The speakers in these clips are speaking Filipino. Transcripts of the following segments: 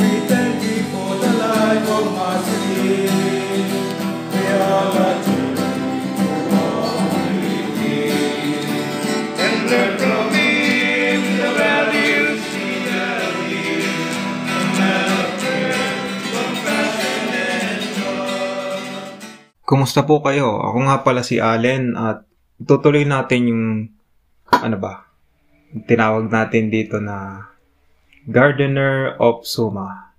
We thank you for the life of are grateful for we him the. Kumusta po kayo? Ako nga pala si Allen at tutuloy natin yung ano ba? Tinawag natin dito na Gardener of Suma.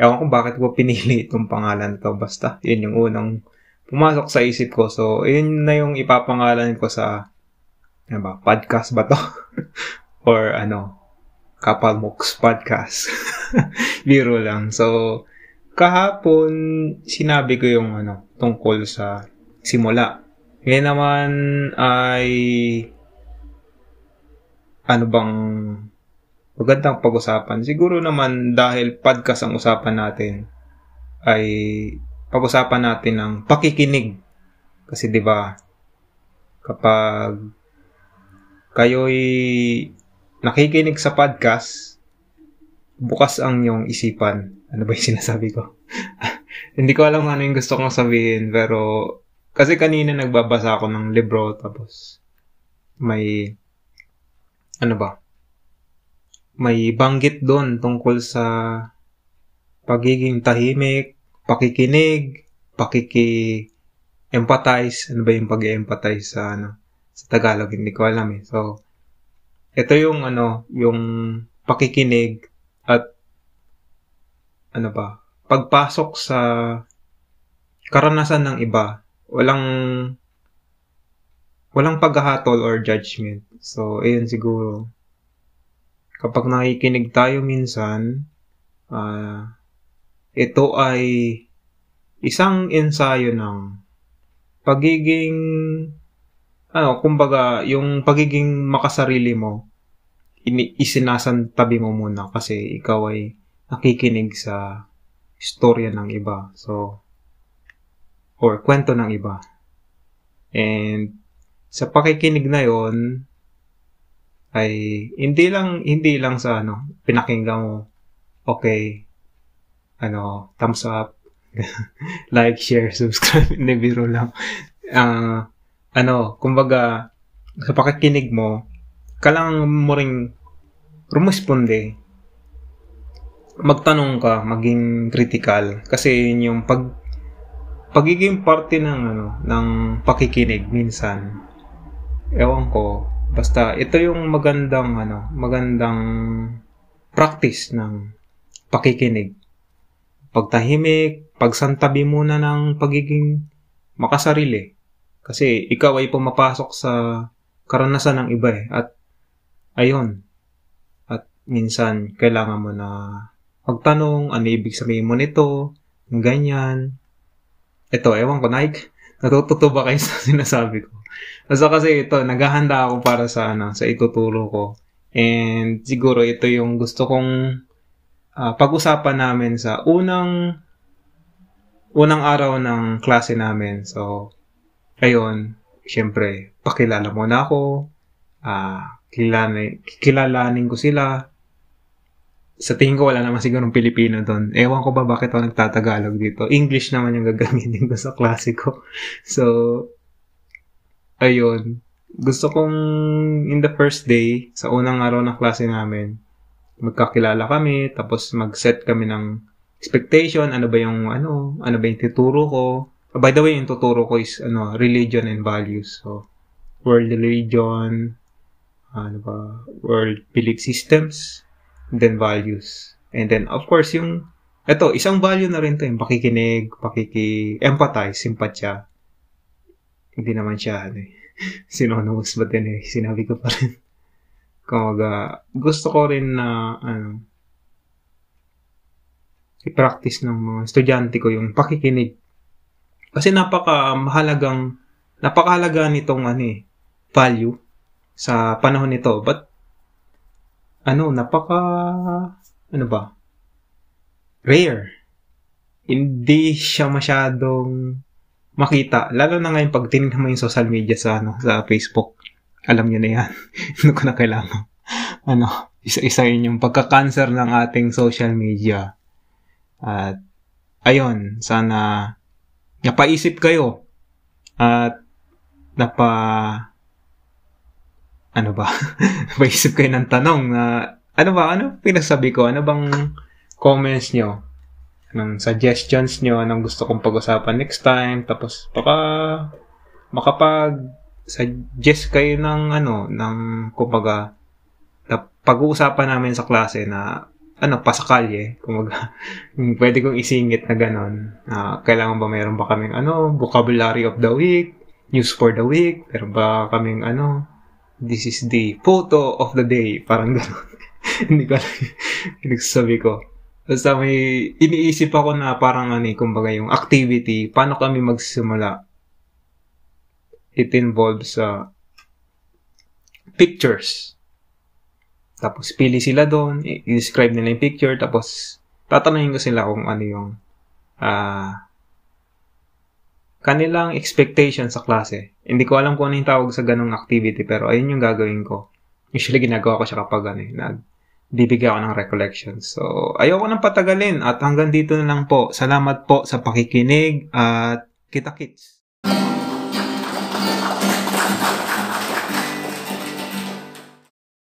Ewan ko bakit ko pinili itong pangalan to. Basta, yun yung unang pumasok sa isip ko. So, yun na yung ipapangalan ko sa ano ba, podcast ba to? Or ano, Kapal Mooks Podcast. Biro lang. So, kahapon sinabi ko yung ano tungkol sa simula. Ngayon naman ay ano bang magandang pag-usapan. Siguro naman dahil podcast ang usapan natin ay pag-usapan natin ng pakikinig. Kasi 'di ba kapag kayo'y nakikinig sa podcast, bukas ang iyong isipan. Ano ba yung sinasabi ko? Hindi ko alam ano yung gusto kong sabihin, pero kasi kanina nagbabasa ako ng libro, tapos may, ano ba? May banggit doon tungkol sa pagiging tahimik, pakikinig, pakiki-empathize. Ano ba yung pag-empathize sa, ano, sa Tagalog? Hindi ko alam eh. So, ito yung, ano, yung pakikinig at ano ba, pagpasok sa karanasan ng iba, walang walang paghahatol or judgment. So, ayun siguro. Kapag nakikinig tayo minsan, ah ito ay isang ensayo ng pagiging ano, kumbaga, yung pagiging makasarili mo, ini- isinasantabi mo muna kasi ikaw ay nakikinig sa istorya ng iba. So, or kwento ng iba. And sa pakikinig na yon ay hindi lang hindi lang sa ano pinakinggan mo okay ano thumbs up like share subscribe hindi biro lang. Ah, ano kumbaga sa pakikinig mo kailangan mo ring rumisponde. Magtanong ka, maging critical. Kasi yun yung pag pagiging parte ng ano ng pakikinig minsan. Ewan ko basta ito yung magandang ano magandang practice ng pakikinig. Pagtahimik pagsantabi muna ng pagiging makasarili. Kasi ikaw ay pumapasok sa karanasan ng iba eh. At ayun. At minsan kailangan mo na magtanong, ano ibig sabihin mo nito, ganyan. Ito, ewan ko, Nike, natututo ba kayo sa sinasabi ko? Basta kasi ito, naghahanda ako para sa, ano, sa ituturo ko. And siguro ito yung gusto kong ah, pag-usapan namin sa unang unang araw ng klase namin. So, ayun, syempre, pakilala mo na ako, ah, kilalanin, kilalanin ko sila, sa tingin ko wala naman sigurong Pilipino doon. Ewan ko ba bakit ako nagtatagalog dito. English naman yung gagamitin ko sa klase ko. So, ayun. Gusto kong in the first day, sa unang araw ng klase namin, magkakilala kami, tapos mag-set kami ng expectation, ano ba yung, ano, ano ba yung tuturo ko. Ah, by the way, yung tuturo ko is, ano, religion and values. So, world religion, ano ba, world belief systems, and then values. And then, of course, yung, eto, isang value na rin to, yung pakikinig, pakiki-empathize, simpatya. Hindi naman siya, ano eh, synonymous, but anyway, sinabi ko pa rin. Kumaga, gusto ko rin na, ano, i-practice ng mga estudyante ko yung pakikinig. Kasi napaka mahalagang, napakahalaga nitong, ano eh, value sa panahon nito. But ano, napaka, ano ba? Rare. Hindi siya masyadong makita. Lalo na ngayon pag tinignan mo yung social media sa, ano, sa Facebook. Alam niyo na yan. Hindi ko na kailangan ano, isa-isahin yung pagka-cancer ng ating social media. At ayun, sana napaisip kayo at napa ano ba? napaisip kayo ng tanong na ano ba? Ano pinasabi ko? Ano bang comments nyo? Anong suggestions nyo? Anong gusto kong pag-usapan next time? Tapos baka makapag suggest kayo ng ano, ng kumbaga na pag-uusapan namin sa klase na ano, pasakalye, kumbaga, pwede kong isingit na ganon. Uh, kailangan ba mayroon ba kaming ano, vocabulary of the week, news for the week, meron ba kaming ano, this is the photo of the day, parang ganon. Hindi ko alam pinagsasabi ko. Basta may iniisip ako na parang ano, eh, kumbaga yung activity, paano kami magsimula? It involves uh, pictures tapos, pili sila doon, i-describe nila yung picture, tapos, tatanungin ko sila kung ano yung uh, kanilang expectation sa klase. Hindi ko alam kung ano yung tawag sa ganong activity, pero ayun yung gagawin ko. Usually, ginagawa ko siya kapag ano, eh, nagbibigay ako ng recollection. So, ayoko nang patagalin at hanggang dito na lang po. Salamat po sa pakikinig at kita kits.